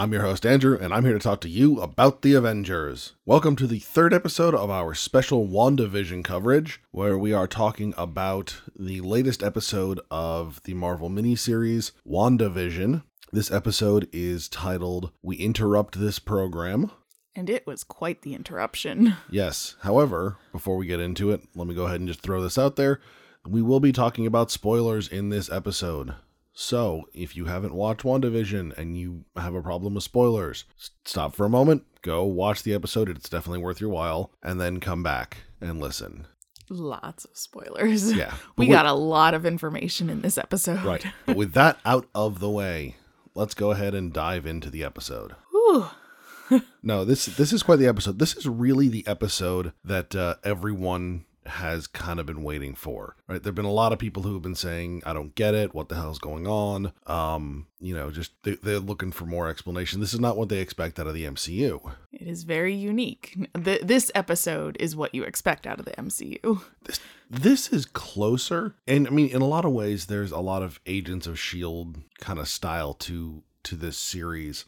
I'm your host, Andrew, and I'm here to talk to you about the Avengers. Welcome to the third episode of our special WandaVision coverage, where we are talking about the latest episode of the Marvel miniseries, WandaVision. This episode is titled We Interrupt This Program. And it was quite the interruption. Yes, however, before we get into it, let me go ahead and just throw this out there. We will be talking about spoilers in this episode. So, if you haven't watched WandaVision and you have a problem with spoilers, stop for a moment, go watch the episode. It's definitely worth your while, and then come back and listen. Lots of spoilers. Yeah. We But got a lot of information in this episode. Right. But with that out of the way, let's go ahead and dive into the episode. Whew. No, this this is quite the episode. This is really the episode that uh, everyone has kind of been waiting for. Right? There've been a lot of people who have been saying, "I don't get it. What the hell's going on?" Um, you know, just they, they're looking for more explanation. This is not what they expect out of the MCU. It is very unique. Th- this episode is what you expect out of the MCU. This, This is closer, and I mean, in a lot of ways, there's a lot of Agents of Shield kind of style to to this series,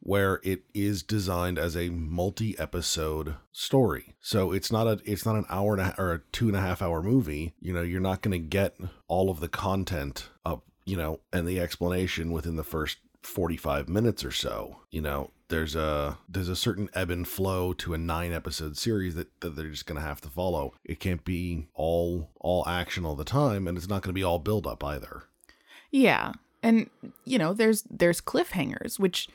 where it is designed as a multi-episode story. So it's not a it's not an hour and a, or a two and a half hour movie. You know, you're not going to get all of the content up, you know, and the explanation within the first 45 minutes or so. You know, there's a there's a certain ebb and flow to a nine episode series that, that they're just gonna have to follow. It can't be all all action all the time, and it's not gonna be all build up either. Yeah. And you know, there's there's cliffhangers, which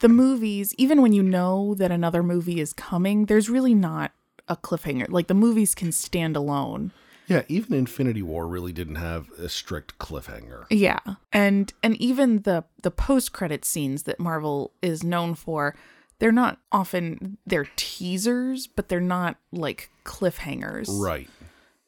the movies, even when you know that another movie is coming, there's really not a cliffhanger. Like the movies can stand alone. Yeah, even Infinity War really didn't have a strict cliffhanger. Yeah. And and even the the post-credit scenes that Marvel is known for, they're not often they're teasers, but they're not like cliffhangers. Right.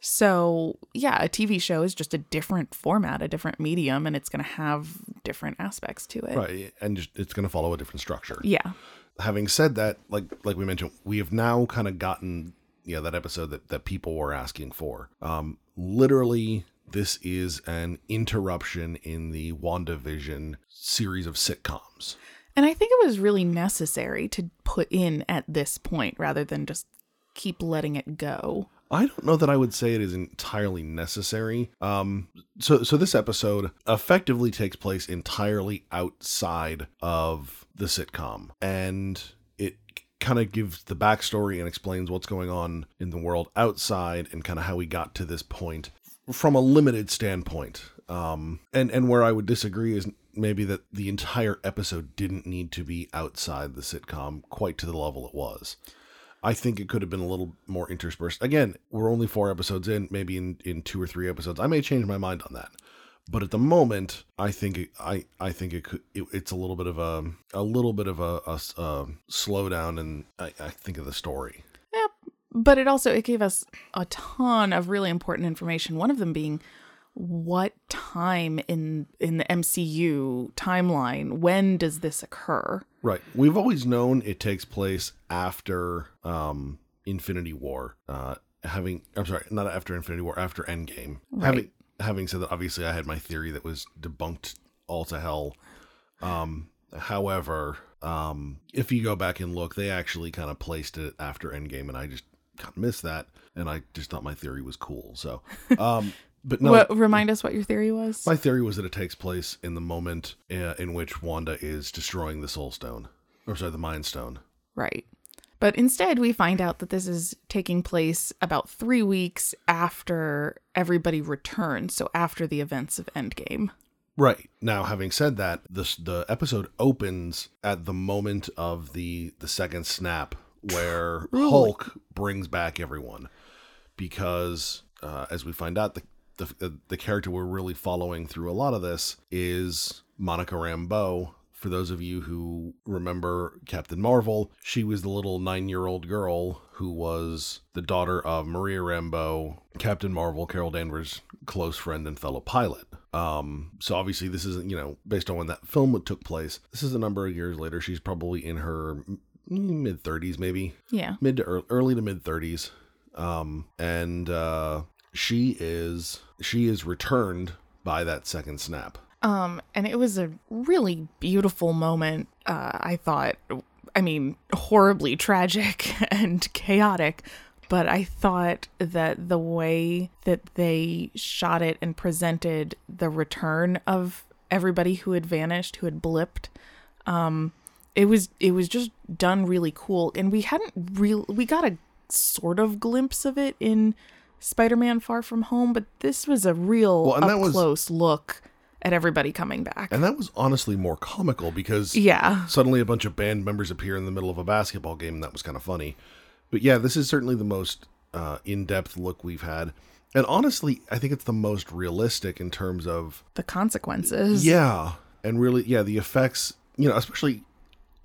So, yeah, a TV show is just a different format, a different medium, and it's going to have different aspects to it. Right. And it's gonna follow a different structure. Yeah. having said that, like like we mentioned, we have now kind of gotten you know that episode that that people were asking for. Um, literally, this is an interruption in the WandaVision series of sitcoms. And I think it was really necessary to put in at this point rather than just keep letting it go. I don't know that I would say it is entirely necessary. Um, so so this episode effectively takes place entirely outside of the sitcom, and it kind of gives the backstory and explains what's going on in the world outside and kind of how we got to this point from a limited standpoint. Um, and and where I would disagree is maybe that the entire episode didn't need to be outside the sitcom quite to the level it was. I think it could have been a little more interspersed. Again, we're only four episodes in. Maybe in, in two or three episodes, I may change my mind on that. But at the moment, I think it, I I think it could. It, it's a little bit of a a little bit of a, a, a slowdown, and I, I think of the story. Yep. But it also it gave us a ton of really important information. One of them being what time in in the MCU timeline when does this occur? Right. We've always known it takes place after um Infinity War. Uh having I'm sorry, not after Infinity War, after Endgame. Having having said that obviously I had my theory that was debunked all to hell. Um however, um if you go back and look, they actually kind of placed it after Endgame and I just kind of missed that and I just thought my theory was cool. So um but no what remind us what your theory was? my theory was that it takes place in the moment uh, in which Wanda is destroying the Soul Stone, or sorry, the Mind Stone. Right. But instead, we find out that this is taking place about three weeks after everybody returns. So after the events of Endgame. Right now, having said that, this the episode opens at the moment of the the second snap, where Hulk brings back everyone, because uh, as we find out, the, the the character we're really following through a lot of this is Monica Rambeau for those of you who remember Captain Marvel, she was the little nine year old girl who was the daughter of Maria Rambeau, Captain Marvel, Carol Danvers' close friend and fellow pilot. Um, so obviously this isn't, you know, based on when that film took place. This is a number of years later. She's probably in her mid 30s, maybe Yeah. mid to early, early to mid 30s. Um, and uh, she is she is returned by that second snap. Um, and it was a really beautiful moment. Uh, I thought, I mean, horribly tragic and chaotic, but I thought that the way that they shot it and presented the return of everybody who had vanished, who had blipped, um, it was it was just done really cool. And we hadn't real we got a sort of glimpse of it in Spider-Man: Far From Home, but this was a real Well, and up that was- close look at everybody coming back. And that was honestly more comical because Yeah. suddenly a bunch of band members appear in the middle of a basketball game, and that was kind of funny. But yeah, this is certainly the most uh, in depth look we've had. And honestly, I think it's the most realistic in terms of the consequences. Yeah, and really, yeah, the effects. You know, especially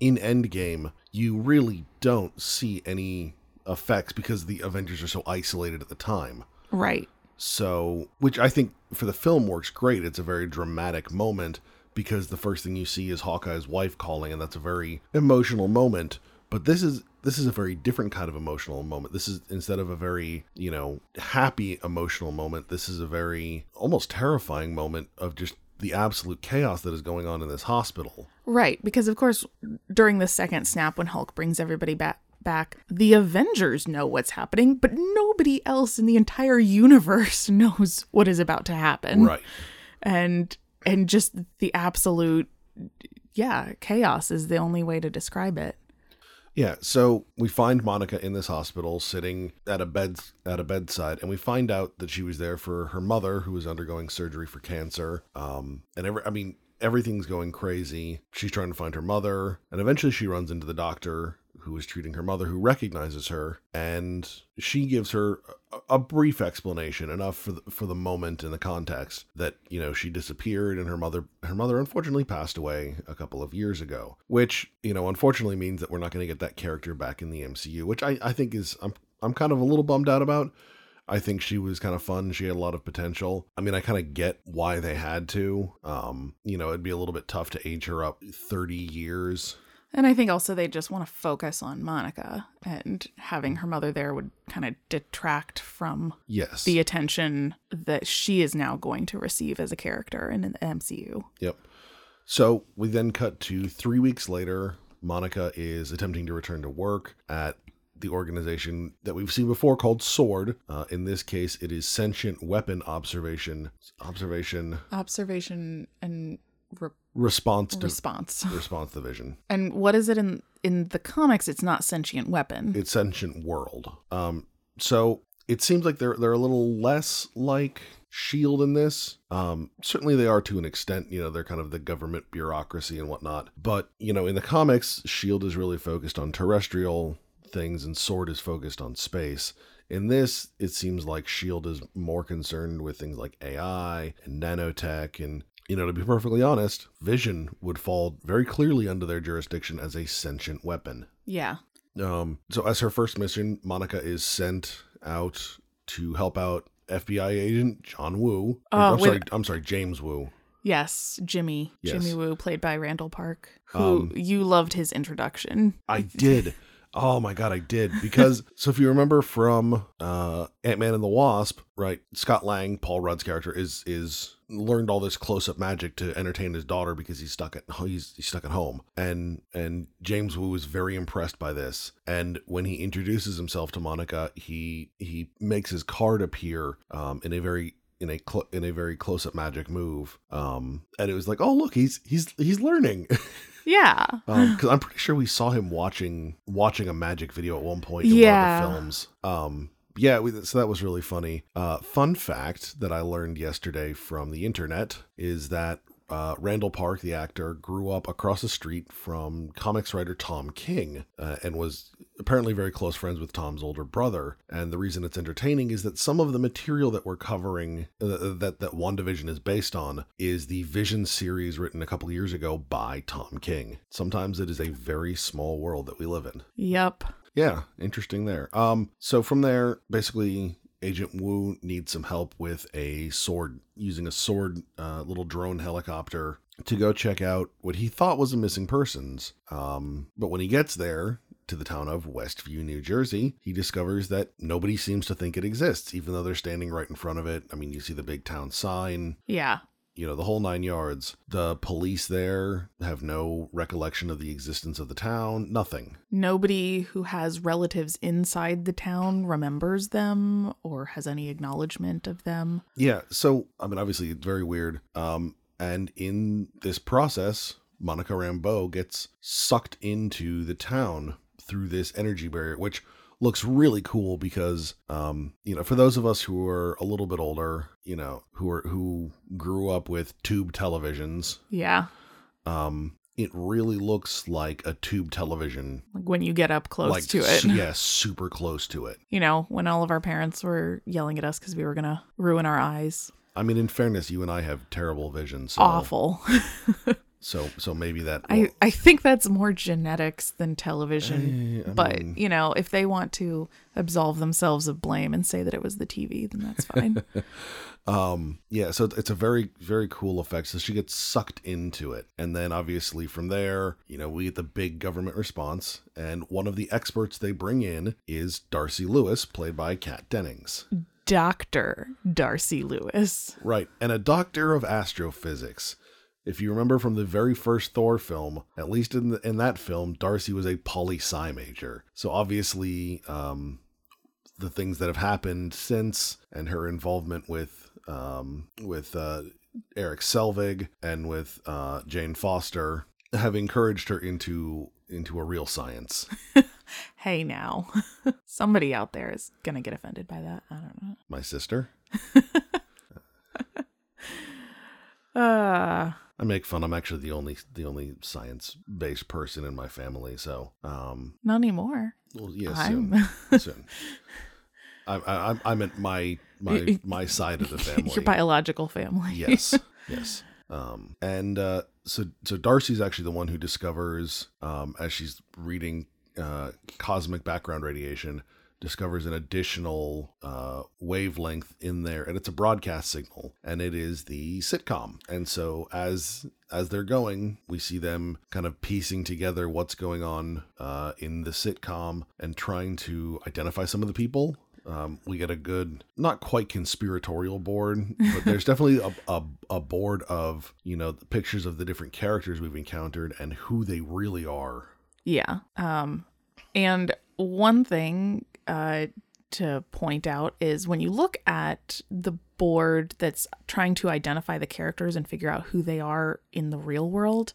in Endgame, you really don't see any effects because the Avengers are so isolated at the time. Right. So, which I think for the film works great. It's a very dramatic moment because the first thing you see is Hawkeye's wife calling, and that's a very emotional moment. But this is this is a very different kind of emotional moment. This is instead of a very you know happy emotional moment. This is a very almost terrifying moment of just the absolute chaos that is going on in this hospital. Right. Because, of course, during the second snap, when Hulk brings everybody back, back, the Avengers know what's happening, but nobody else in the entire universe knows what is about to happen. Right. And and just the absolute yeah, chaos is the only way to describe it. Yeah, so we find Monica in this hospital sitting at a bed at a bedside, and we find out that she was there for her mother, who was undergoing surgery for cancer. Um, and every, I mean, everything's going crazy. She's trying to find her mother, and eventually she runs into the doctor who is treating her mother, who recognizes her, and she gives her a, a brief explanation, enough for the, for the moment and the context that you know she disappeared, and her mother her mother unfortunately passed away a couple of years ago, which you know unfortunately means that we're not going to get that character back in the MCU, which I I think is I'm I'm kind of a little bummed out about. I think she was kind of fun. She had a lot of potential. I mean, I kind of get why they had to. Um, you know, it'd be a little bit tough to age her up 30 years. And I think also they just want to focus on Monica and having her mother there would kind of detract from Yes. the attention that she is now going to receive as a character in the MCU. Yep. So we then cut to three weeks later. Monica is attempting to return to work at the organization that we've seen before called SWORD. Uh, in this case, it is Sentient Weapon Observation Observation Observation and re- Response to response. Response Division. And what is it in in the comics? It's not sentient weapon. It's Sentient World. Um, so it seems like they're they're a little less like Shield in this. Um, certainly they are to an extent. You know, they're kind of the government bureaucracy and whatnot. But you know, in the comics, Shield is really focused on terrestrial things, and Sword is focused on space. In this, it seems like Shield is more concerned with things like AI and nanotech and you know, to be perfectly honest, Vision would fall very clearly under their jurisdiction as a sentient weapon. yeah. Um, so as her first mission, Monica is sent out to help out FBI agent John Woo. Or, Uh, I'm sorry, I'm sorry, James Woo. Yes, Jimmy. Yes. Jimmy Woo, played by Randall Park, who Um, you loved his introduction. I did. Oh my god, I did because so if you remember from uh, Ant Man and the Wasp, right? Scott Lang, Paul Rudd's character, is is learned all this close up magic to entertain his daughter because he's stuck at he's he's stuck at home, and and James Woo is very impressed by this. And when he introduces himself to Monica, he he makes his card appear um, in a very in a cl- in a very close up magic move. Um, and it was like, oh look, he's he's he's learning. Yeah. because I'm pretty sure we saw him watching watching a magic video at one point in Yeah. one of the films. Um, yeah, we, so that was really funny. Uh, fun fact that I learned yesterday from the internet is that uh, Randall Park, the actor, grew up across the street from comics writer Tom King, uh, and was apparently very close friends with Tom's older brother. And the reason it's entertaining is that some of the material that we're covering, uh, that that WandaVision is based on, is the Vision series written a couple years ago by Tom King. Sometimes it is a very small world that we live in. Yep. Yeah, interesting there. Um, so from there, basically, Agent Woo needs some help with a sword, using a sword, uh, little drone helicopter to go check out what he thought was a missing persons. Um, but when he gets there to the town of Westview, New Jersey, he discovers that nobody seems to think it exists, even though they're standing right in front of it. I mean, you see the big town sign, Yeah. You know, the whole nine yards. The police there have no recollection of the existence of the town, nothing. Nobody who has relatives inside the town remembers them or has any acknowledgement of them. Yeah, so I mean obviously it's very weird. Um and in this process, Monica Rambeau gets sucked into the town through this energy barrier, which looks really cool because um you know, for those of us who are a little bit older, you know, who are who grew up with tube televisions, Yeah. um it really looks like a tube television Like when you get up close like to it. su- yeah, super close to it. You know, when all of our parents were yelling at us because we were going to ruin our eyes. I mean, in fairness, you and I have terrible vision, so Awful. so so maybe that I, I think that's more genetics than television. Eh, I but, mean- you know, if they want to absolve themselves of blame and say that it was the TV, then that's fine. Um, yeah, so it's a very, very cool effect. So she gets sucked into it. And then obviously from there, you know, we get the big government response. And one of the experts they bring in is Darcy Lewis, played by Kat Dennings. Dr. Darcy Lewis. Right. And a doctor of astrophysics. If you remember from the very first Thor film, at least in the, in that film, Darcy was a poli sci major. So obviously, um, the things that have happened since and her involvement with um, with uh, Erik Selvig and with uh, Jane Foster have encouraged her into into a real science. Hey, now. Somebody out there is going to get offended by that. I don't know. My sister, Uh, I make fun. I'm actually the only the only science based person in my family. So, um, not anymore. well, yeah, I'm- soon, soon. I, I, I'm- I'm at my my my side of the family. Your biological family. yes yes um and uh so so darcy's actually the one who discovers um as she's reading uh cosmic background radiation discovers an additional uh wavelength in there and it's a broadcast signal and it is the sitcom and so as as they're going we see them kind of piecing together what's going on uh in the sitcom and trying to identify some of the people um, we get a good, not quite conspiratorial board, but there's definitely a, a, a board of, you know, the pictures of the different characters we've encountered and who they really are. Yeah. Um, and one thing uh, to point out is when you look at the board that's trying to identify the characters and figure out who they are in the real world,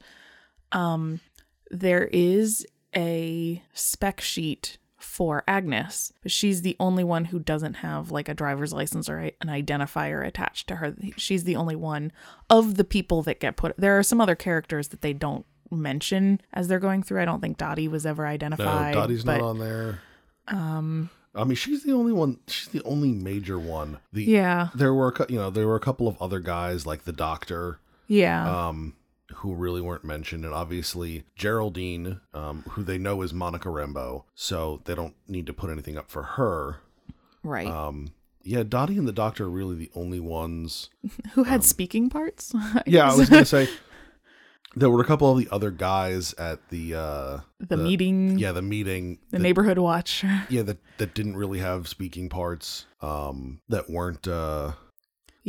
um, there is a spec sheet for Agnes, but she's the only one who doesn't have like a driver's license or an identifier attached to her. She's the only one of the people that get put. There are some other characters that they don't mention as they're going through. I don't think Dottie was ever No, identified. Dottie's but, not on there. Um, I mean, she's the only one. She's the only major one. The Yeah, there were, a you know, there were a couple of other guys like the doctor, yeah, um, who really weren't mentioned, and obviously Geraldine, um, who they know is Monica Rambeau, so they don't need to put anything up for her. right. Um, yeah, Dottie and the doctor are really the only ones who had speaking parts? Yeah, I was gonna say there were a couple of the other guys at the uh the, meeting, yeah the meeting the that- neighborhood watch. yeah that that didn't really have speaking parts um that weren't uh that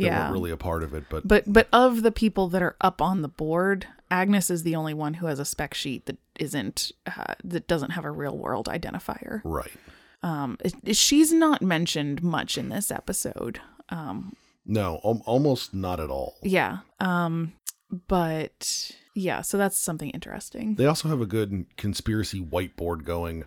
yeah, weren't really a part of it but, But but of the people that are up on the board, Agnes is the only one who has a spec sheet that isn't uh, that doesn't have a real world identifier. right Um, it- she's not mentioned much in this episode. Um, no al- almost not at all yeah. Um, but yeah, so that's something interesting. they also have a good conspiracy whiteboard going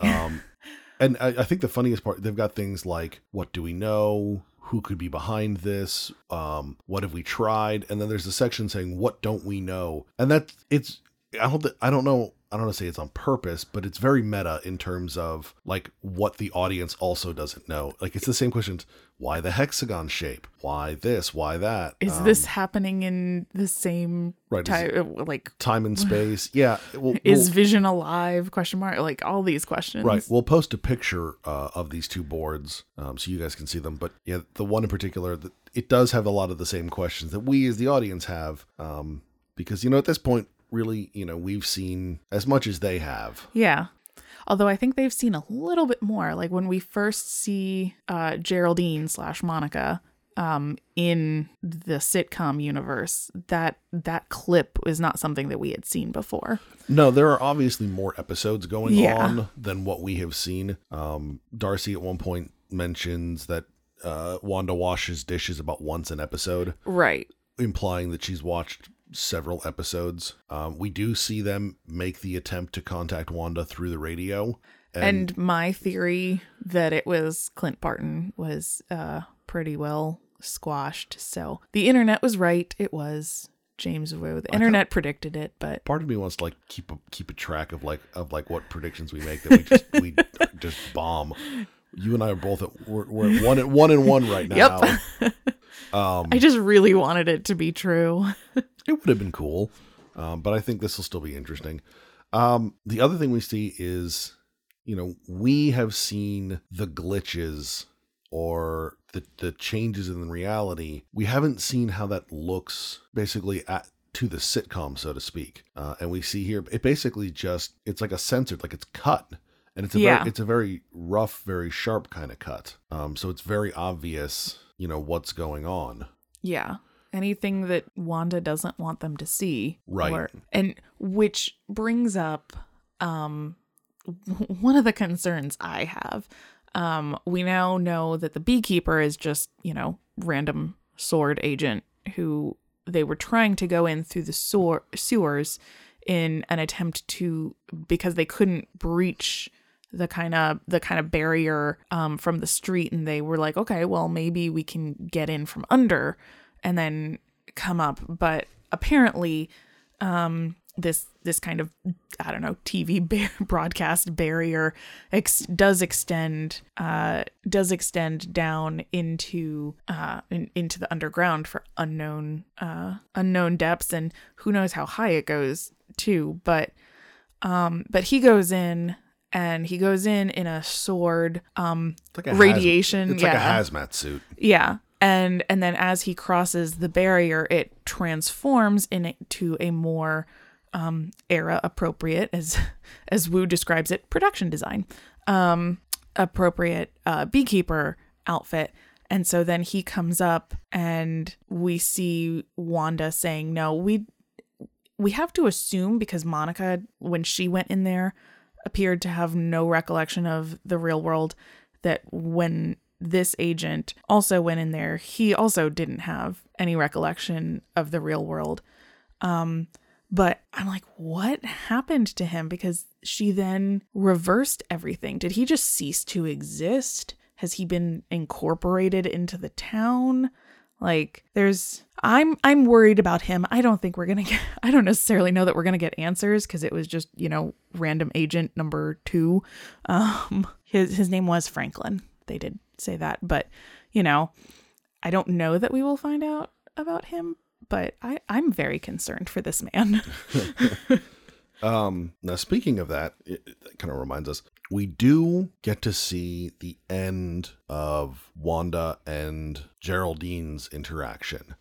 um and I, I think the funniest part they've got things like what do we know who could be behind this um what have we tried and then there's a section saying what don't we know and that it's I don't. I don't know. I don't want to say it's on purpose, but it's very meta in terms of like what the audience also doesn't know. Like it's the same questions: Why the hexagon shape? Why this? Why that? Is Um, this happening in the same Right, time? Like, time and space? Yeah. We'll, is we'll- Vision alive? Question mark. Like all these questions. Right. We'll post a picture uh, of these two boards um, so you guys can see them. But yeah, the one in particular, it does have a lot of the same questions that we as the audience have. Um, because, you know, at this point, really, you know, we've seen as much as they have. Yeah. Although I think they've seen a little bit more. Like when we first see uh, Geraldine slash Monica um, in the sitcom universe, that that clip is not something that we had seen before. No, there are obviously more episodes going Yeah. on than what we have seen. Um, Darcy at one point mentions that uh, Wanda washes dishes about once an episode. Right. implying that she's watched several episodes. Um, we do see them make the attempt to contact Wanda through the radio. And, my theory that it was Clint Barton was uh, pretty well squashed. So the internet was right. It was James Woo. The internet predicted it, but part of me wants to like keep a keep a track of like of like what predictions we make that we just we just bomb. You and I are both at we're, we're at one at one and one right now. Yep. I just really wanted it to be true. It would have been cool, um, but I think this will still be interesting. Um, the other thing we see is, you know, we have seen the glitches or the the changes in reality. We haven't seen how that looks basically at to the sitcom, so to speak. Uh, and we see here it basically just it's like a censored, like it's cut. And it's a Yeah. very, it's a very rough, very sharp kind of cut. Um, so it's very obvious, you know, what's going on. Yeah. Anything that Wanda doesn't want them to see. Right. and which brings up um one of the concerns I have. Um we now know that the beekeeper is just, you know, random sword agent who they were trying to go in through the sewer- sewers in an attempt to because they couldn't breach the kind of the kind of barrier um, from the street and they were like okay well maybe we can get in from under and then come up. But apparently um this this kind of i don't know tv bar- broadcast barrier ex- does extend uh does extend down into uh in, into the underground for unknown uh unknown depths. And who knows how high it goes too. But um but he goes in and he goes in in a sword um It's like a radiation. it's yeah like a hazmat suit. yeah. And and then as he crosses the barrier, it transforms into a more um, era appropriate, as as Woo describes it, production design, um, appropriate uh, beekeeper outfit. And so then he comes up, and we see Wanda saying, "No, we we have to assume because Monica, when she went in there, appeared to have no recollection of the real world. That when this agent also went in there, he also didn't have any recollection of the real world. Um, but I'm like, what happened to him? Because she then reversed everything. Did he just cease to exist? Has he been incorporated into the town? Like there's I'm I'm worried about him. I don't think we're to get I don't necessarily know that we're to get answers cuz it was just, you know, random agent number 2. Um his his name was Franklin. They did say that, but you know, I don't know that we will find out about him, but I I'm very concerned for this man. Um, now, speaking of that, it, it kind of reminds us we do get to see the end of Wanda and Geraldine's interaction.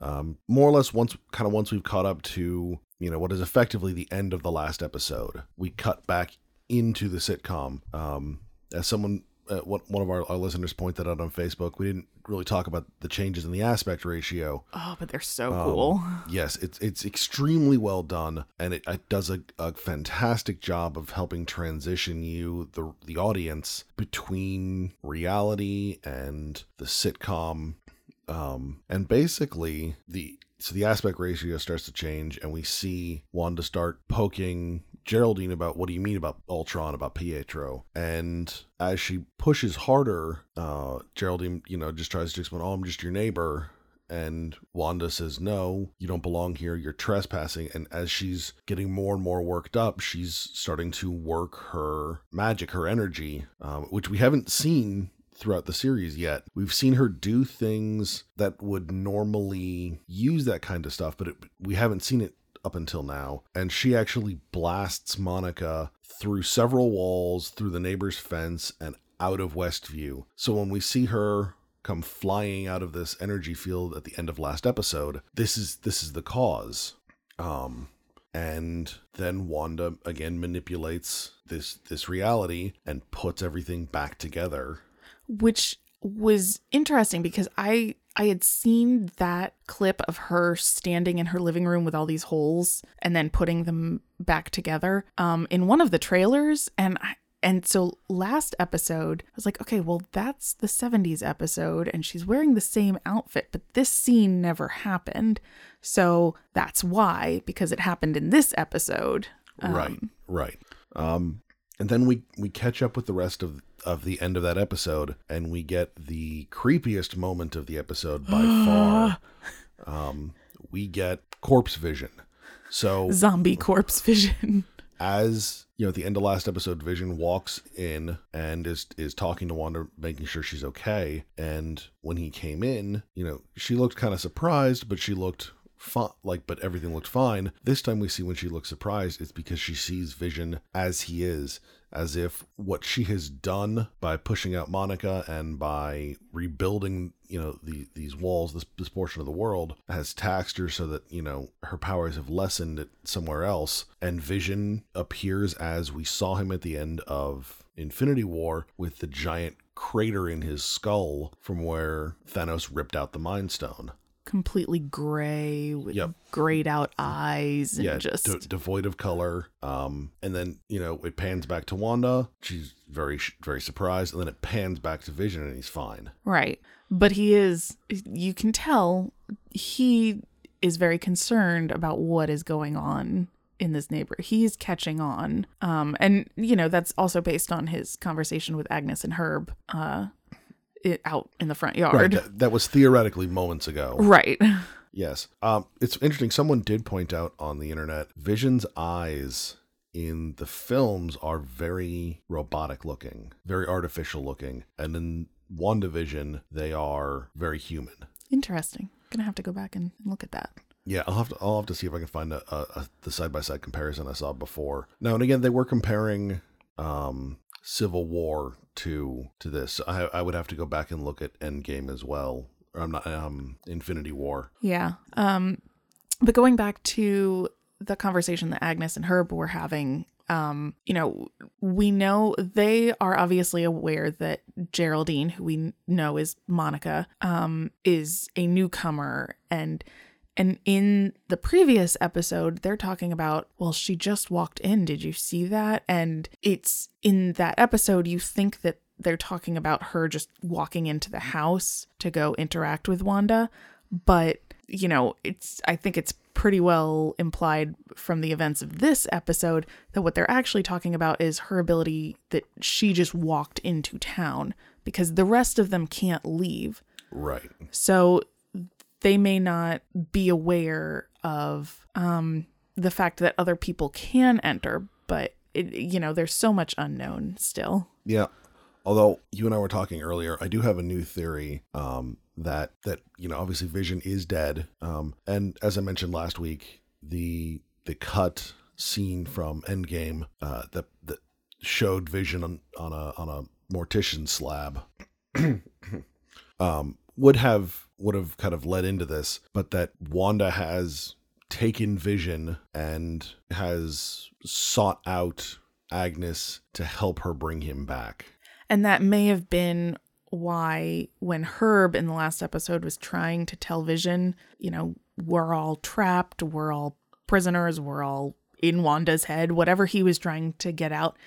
Um, more or less, once kind of once we've caught up to you know what is effectively the end of the last episode, we cut back into the sitcom. Um, as someone, uh, one one of our, our listeners pointed out on Facebook, we didn't really talk about the changes in the aspect ratio. oh, but they're so Um, cool. Yes, it's it's extremely well done, and it, it does a, a fantastic job of helping transition you, the the audience, between reality and the sitcom. Um, and basically the so the aspect ratio starts to change, and we see Wanda start poking Geraldine about what do you mean about Ultron, about Pietro, and as she pushes harder, uh, Geraldine, you know, just tries to explain, "Oh, I'm just your neighbor." and Wanda says, No, you don't belong here. You're trespassing. And as she's getting more and more worked up, she's starting to work her magic, her energy, um, which we haven't seen throughout the series yet. We've seen her do things that would normally use that kind of stuff, but it, we haven't seen it up until now. And she actually blasts Monica through several walls, through the neighbor's fence, and out of Westview. So when we see her come flying out of this energy field at the end of last episode, this is this is the cause. Um and then Wanda again manipulates this this reality and puts everything back together. which was interesting because I I had seen that clip of her standing in her living room with all these holes and then putting them back together um in one of the trailers. And I and so last episode I was like okay well that's the 70s episode and she's wearing the same outfit but this scene never happened. So that's why because it happened in this episode. Right, right. Um, and then we we catch up with the rest of of the end of that episode, and we get the creepiest moment of the episode by far. Um, we get corpse vision. So zombie corpse vision as you know, at the end of last episode, Vision walks in and is is talking to Wanda, making sure she's okay. And when he came in, you know, she looked kind of surprised, but she looked fine. Like, but everything looked fine. This time, we see when she looks surprised, it's because she sees Vision as he is, as if what she has done by pushing out Monica and by rebuilding, you know, the these walls, this this portion of the world, has taxed her so that you know her powers have lessened somewhere else. And Vision appears as we saw him at the end of Infinity War with the giant crater in his skull from where Thanos ripped out the Mind Stone. Completely gray with Yep. grayed out eyes and yeah, just de- devoid of color. Um, and then you know it pans back to Wanda. She's very very surprised, and then it pans back to Vision, and he's fine. right. But he is you can tell he is very concerned about what is going on in this neighbor. He's catching on. Um and you know that's also based on his conversation with Agnes and Herb uh it, out in the front Right. yard. That, that was theoretically moments ago. Right. Yes. Um, it's interesting. Someone did point out on the internet, Vision's eyes in the films are very robotic looking, very artificial looking, and in WandaVision, they are very human. Interesting. Gonna have to go back and and look at that. Yeah, I'll have to. I'll have to see if I can find a, a, a the side by side comparison I saw before. Now and again, they were comparing um, Civil War to to this. I I would have to go back and look at Endgame as well. I'm not um Infinity War. Yeah. Um but going back to the conversation that Agnes and Herb were having, um, you know, we know they are obviously aware that Geraldine, who we know is Monica, um, is a newcomer and and in the previous episode, they're talking about, well, she just walked in. Did you see that? And it's in that episode, you think that they're talking about her just walking into the house to go interact with Wanda. But, you know, it's, I think it's pretty well implied from the events of this episode that what they're actually talking about is her ability that she just walked into town because the rest of them can't leave. Right. So they may not be aware of um, the fact that other people can enter, but it, you know, there's so much unknown still. Yeah. Although you and I were talking earlier, I do have a new theory um, that that you know obviously Vision is dead, um, and as I mentioned last week, the the cut scene from Endgame uh, that that showed Vision on, on a on a mortician slab um, would have would have kind of led into this, but that Wanda has taken Vision and has sought out Agnes to help her bring him back. And that may have been why when Herb in the last episode was trying to tell Vision, you know, we're all trapped, we're all prisoners, we're all in Wanda's head, whatever he was trying to get out,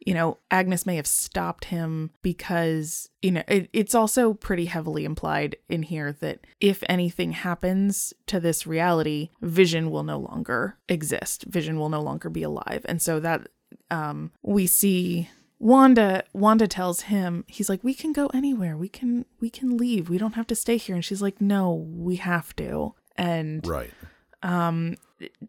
you know, Agnes may have stopped him because, you know, it, it's also pretty heavily implied in here that if anything happens to this reality, Vision will no longer exist. Vision will no longer be alive. And so that um, we see Wanda Wanda tells him he's like we can go anywhere we can we can leave we don't have to stay here and she's like no we have to and Right.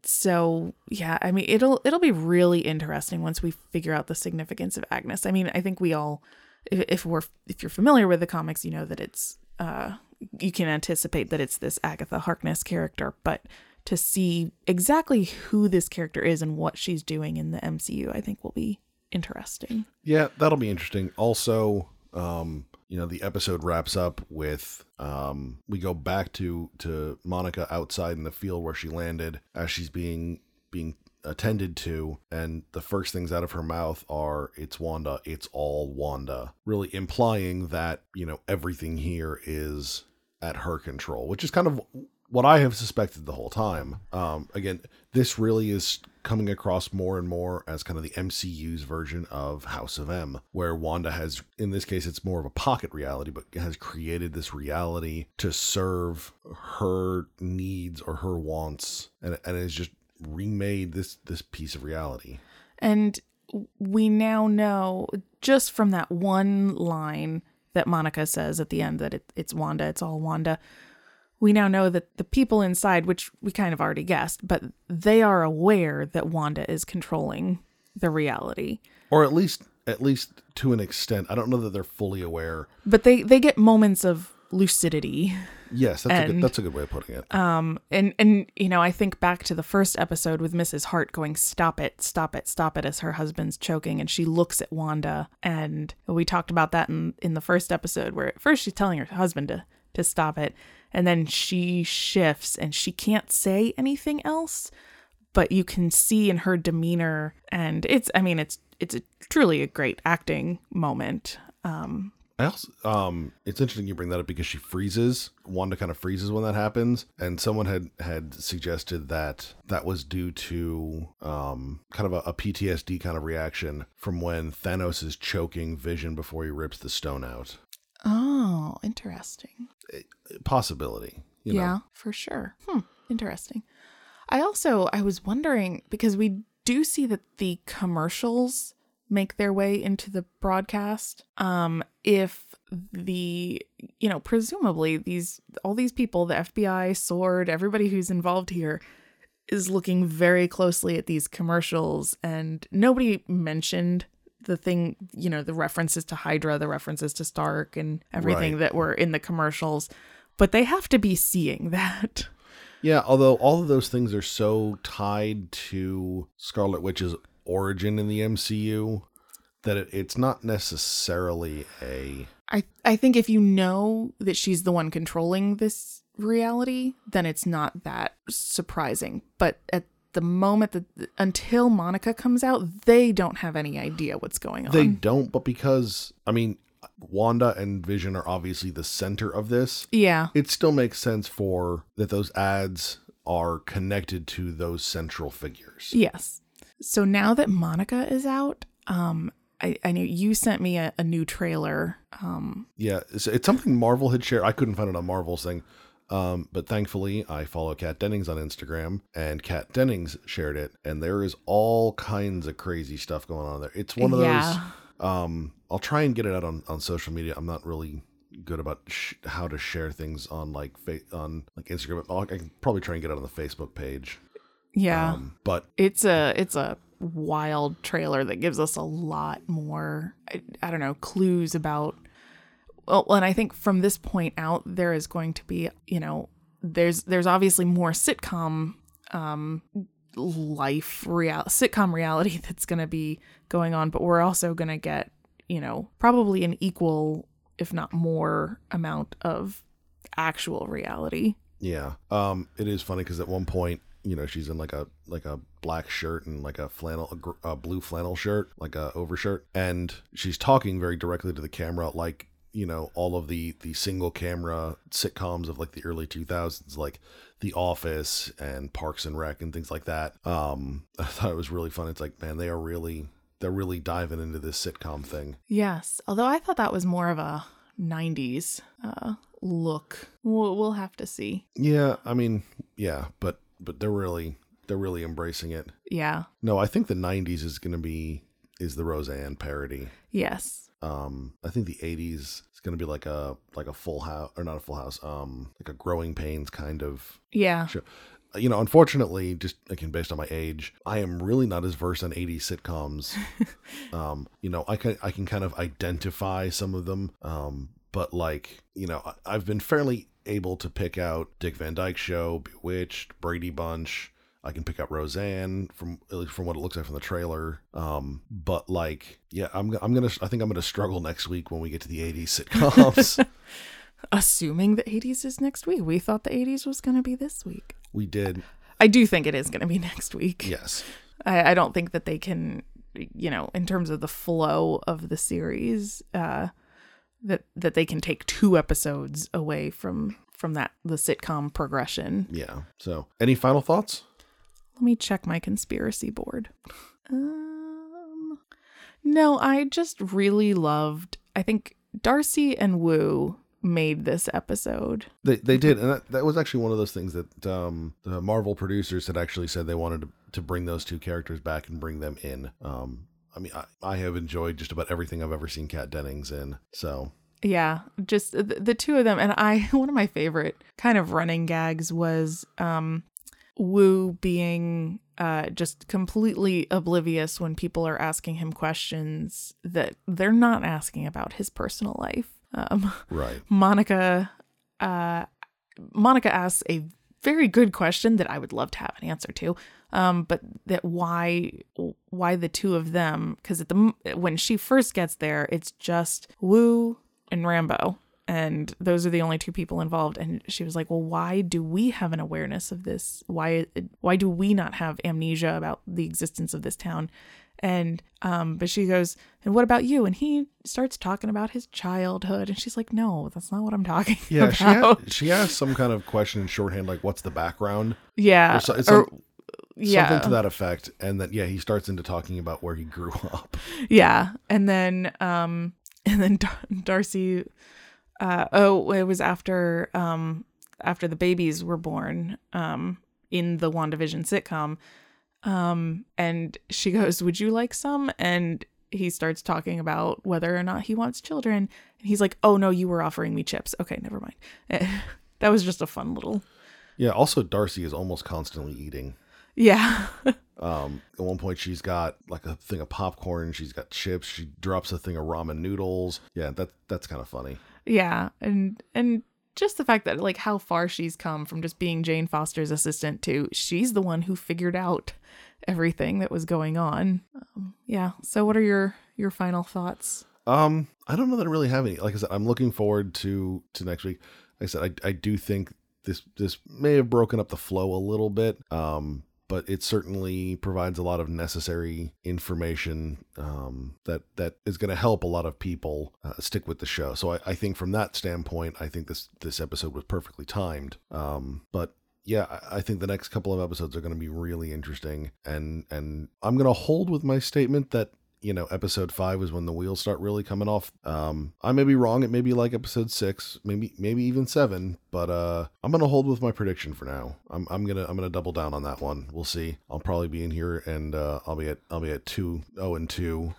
So yeah i mean it'll it'll be really interesting once we figure out the significance of agnes i mean i think we all if, if we're if you're familiar with the comics you know that it's uh you can anticipate that it's this agatha harkness character but to see exactly who this character is and what she's doing in the mcu i think will be interesting Yeah, that'll be interesting. Also, um, you know, the episode wraps up with um we go back to to Monica outside in the field where she landed as she's being being attended to. And the first things out of her mouth are it's Wanda, it's all Wanda, really implying that, you know, everything here is at her control, which is kind of what I have suspected the whole time. Um, again, this really is coming across more and more as kind of the MCU's version of House of M, where Wanda has, in this case, it's more of a pocket reality, but has created this reality to serve her needs or her wants, and and has just remade this this piece of reality. And we now know just from that one line that Monica says at the end that it, it's Wanda, it's all Wanda. We now know that the people inside, which we kind of already guessed, but they are aware that Wanda is controlling the reality. or at least at least to an extent. I don't know that they're fully aware. But they they get moments of lucidity. Yes, that's a good that's a good way of putting it. Um and and you know, I think back to the first episode with Mrs. Hart going stop it, stop it, stop it as her husband's choking and she looks at Wanda and we talked about that in in the first episode where at first she's telling her husband to to stop it and then she shifts and she can't say anything else but you can see in her demeanor and it's I mean it's it's a, truly a great acting moment. Um I also, um, it's interesting you bring that up because she freezes. Wanda kind of freezes when that happens, and someone had had suggested that that was due to um, kind of a, a PTSD kind of reaction from when Thanos is choking Vision before he rips the stone out. Oh, interesting. Possibility, you know. yeah, for sure. Hmm, interesting. I also I was wondering because we do see that the commercials make their way into the broadcast. Um, if the you know presumably these all these people, the FBI, Sword, everybody who's involved here is looking very closely at these commercials, and nobody mentioned the thing, you know, the references to Hydra, the references to Stark, and everything Right. that were in the commercials. But they have to be seeing that. Yeah, although all of those things are so tied to Scarlet Witch's origin in the MCU that it, it's not necessarily a I I think if you know that she's the one controlling this reality, then it's not that surprising. But at the moment that until Monica comes out, they don't have any idea what's going on. They don't, but because I mean, Wanda and Vision are obviously the center of this. yeah. It still makes sense for that those ads are connected to those central figures. Yes. So now that Monica is out, um I, I knew you sent me a, a new trailer. Um Yeah, it's, it's something Marvel had shared. I couldn't find it on Marvel's thing. Um, but thankfully, I follow Kat Dennings on Instagram, and Kat Dennings shared it, and there is all kinds of crazy stuff going on there. It's one of Yeah. those. Um, I'll try and get it out on, on social media. I'm not really good about sh- how to share things on like fa- on like Instagram. I'll, I can probably try and get it on the Facebook page. yeah. Um, but it's a it's a wild trailer that gives us a lot more I, I don't know clues about well and I think from this point out there is going to be you know there's there's obviously more sitcom um life real sitcom reality that's going to be going on but we're also going to get you know probably an equal if not more amount of actual reality Yeah. Um, it is funny because at one point, you know, she's in like a like a black shirt and like a flannel, a, blue flannel shirt, like a overshirt, and she's talking very directly to the camera, like you know all of the the single camera sitcoms of like the early 2000s like the office and parks and rec and things like that um i thought it was really fun it's like man they are really they're really diving into this sitcom thing Yes, although I thought that was more of a 90s uh, look. We'll, we'll have to see. yeah i mean yeah but but they're really they're really embracing it Yeah. No, I think the '90s is going to be is the Roseanne parody. Yes. Um, I think the '80s is going to be like a like a Full House or not a Full House, um, like a Growing Pains kind of Yeah. show. You know, unfortunately, just again based on my age, I am really not as versed on '80s sitcoms. um, you know, I can I can kind of identify some of them, um, but like you know, I, I've been fairly able to pick out Dick Van Dyke Show, Bewitched, Brady Bunch. I can pick up Roseanne from at least from what it looks like from the trailer. Um, but like, yeah, I'm I'm gonna I think I'm gonna struggle next week when we get to the '80s sitcoms. Assuming the 80s is next week. We thought the 80s was going to be this week. we did, I do think it is going to be next week. yes. I, I don't think that they can, you know, in terms of the flow of the series, uh, that that they can take two episodes away from from that the sitcom progression. Yeah. So, any final thoughts? Let me check my conspiracy board. Um, no, I just really loved. I think Darcy and Woo made this episode. They they did, and that, that was actually one of those things that um, the Marvel producers had actually said they wanted to, to bring those two characters back and bring them in. Um, I mean, I, I have enjoyed just about everything I've ever seen Kat Dennings in. So Yeah, just the, the two of them. And I, one of my favorite kind of running gags was um, Woo being uh, just completely oblivious when people are asking him questions that they're not asking about his personal life. Um, right, Monica, uh, Monica asks a very good question that I would love to have an answer to. Um, but that why why the two of them? Because at the when she first gets there, it's just Woo and Rambeau, and those are the only two people involved. And she was like, "Well, why do we have an awareness of this? Why why do we not have amnesia about the existence of this town?" And um, but she goes, "And what about you?" And he starts talking about his childhood, and she's like, "No, that's not what I'm talking yeah. She about." had, she asked some kind of question in shorthand, like "What's the background?" yeah, Or so- or- some- yeah, something to that effect. And that yeah, he starts into talking about where he grew up. Yeah, and then um and then Dar- Darcy uh oh it was after um after the babies were born um in the WandaVision sitcom um and she goes would you like some and he starts talking about whether or not he wants children and he's like oh no you were offering me chips okay never mind that was just a fun little Yeah. Also, Darcy is almost constantly eating. yeah Um, at one point, she's got like a thing of popcorn. She's got chips. She drops a thing of ramen noodles. Yeah, that that's kind of funny. Yeah, and and just the fact that like how far she's come from just being Jane Foster's assistant to she's the one who figured out everything that was going on. Um, yeah. So what are your your final thoughts? Um, I don't know that I really have any. Like I said, I'm looking forward to to next week. Like I said, I I do think this this may have broken up the flow a little bit. Um, but it certainly provides a lot of necessary information um, that that is going to help a lot of people uh, stick with the show. So I, I think from that standpoint, I think this this episode was perfectly timed. Um, but yeah, I- think the next couple of episodes are going to be really interesting, and and I'm going to hold with my statement that you know episode five is when the wheels start really coming off. Um, I may be wrong; it may be like episode six, maybe maybe even seven, but uh, I'm going to hold with my prediction for now. I'm I'm gonna I'm gonna double down on that one. We'll see. I'll probably be in here, and uh, I'll be at I'll be at two oh and two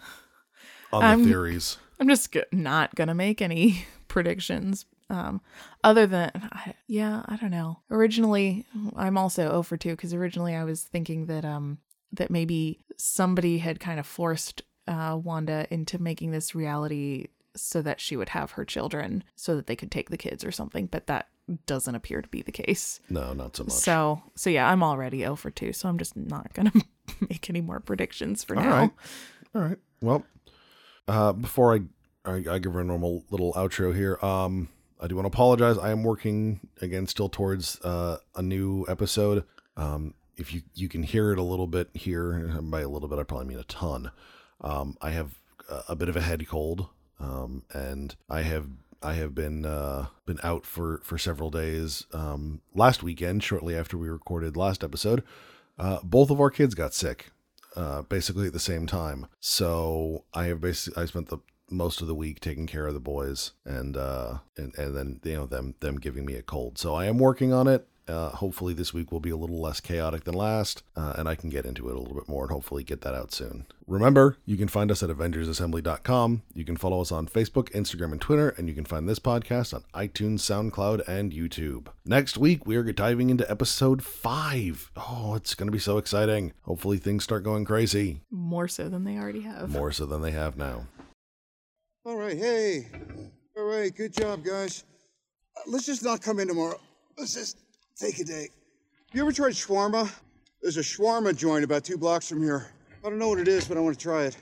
on the I'm- theories. I'm just g- not gonna make any predictions. Um, other than I, yeah, I don't know. Originally, I'm also 0 for 2 because originally I was thinking that um that maybe somebody had kind of forced uh, Wanda into making this reality so that she would have her children so that they could take the kids or something, but that doesn't appear to be the case. No, not so much. So, so yeah, I'm already 0 for 2, so I'm just not going to make any more predictions for All now. right. All right. Well, uh, before I, I I give her a normal little outro here, um, I do want to apologize. I am working again still towards uh, a new episode. Um, if you you can hear it a little bit here, by a little bit I probably mean a ton. Um, I have a, bit of a head cold, um, and I have I have been uh, been out for for several days. Um, last weekend, shortly after we recorded last episode, uh, both of our kids got sick uh, basically at the same time. So I have basically I spent the most of the week taking care of the boys and uh and, and then you know them them giving me a cold. So I am working on it. Uh, hopefully this week will be a little less chaotic than last, uh, and I can get into it a little bit more and hopefully get that out soon. Remember, you can find us at AvengersAssembly.com. You can follow us on Facebook, Instagram, and Twitter, and you can find this podcast on iTunes, SoundCloud, and YouTube. Next week, we are diving into episode five. Oh, it's going to be so exciting. Hopefully, things start going crazy. More so than they already have. More so than they have now. All right, hey. All right, good job, guys. Uh, let's just not come in tomorrow. Let's just take a day. You ever tried shawarma? There's a shawarma joint about two blocks from here. I don't know what it is, but I want to try it.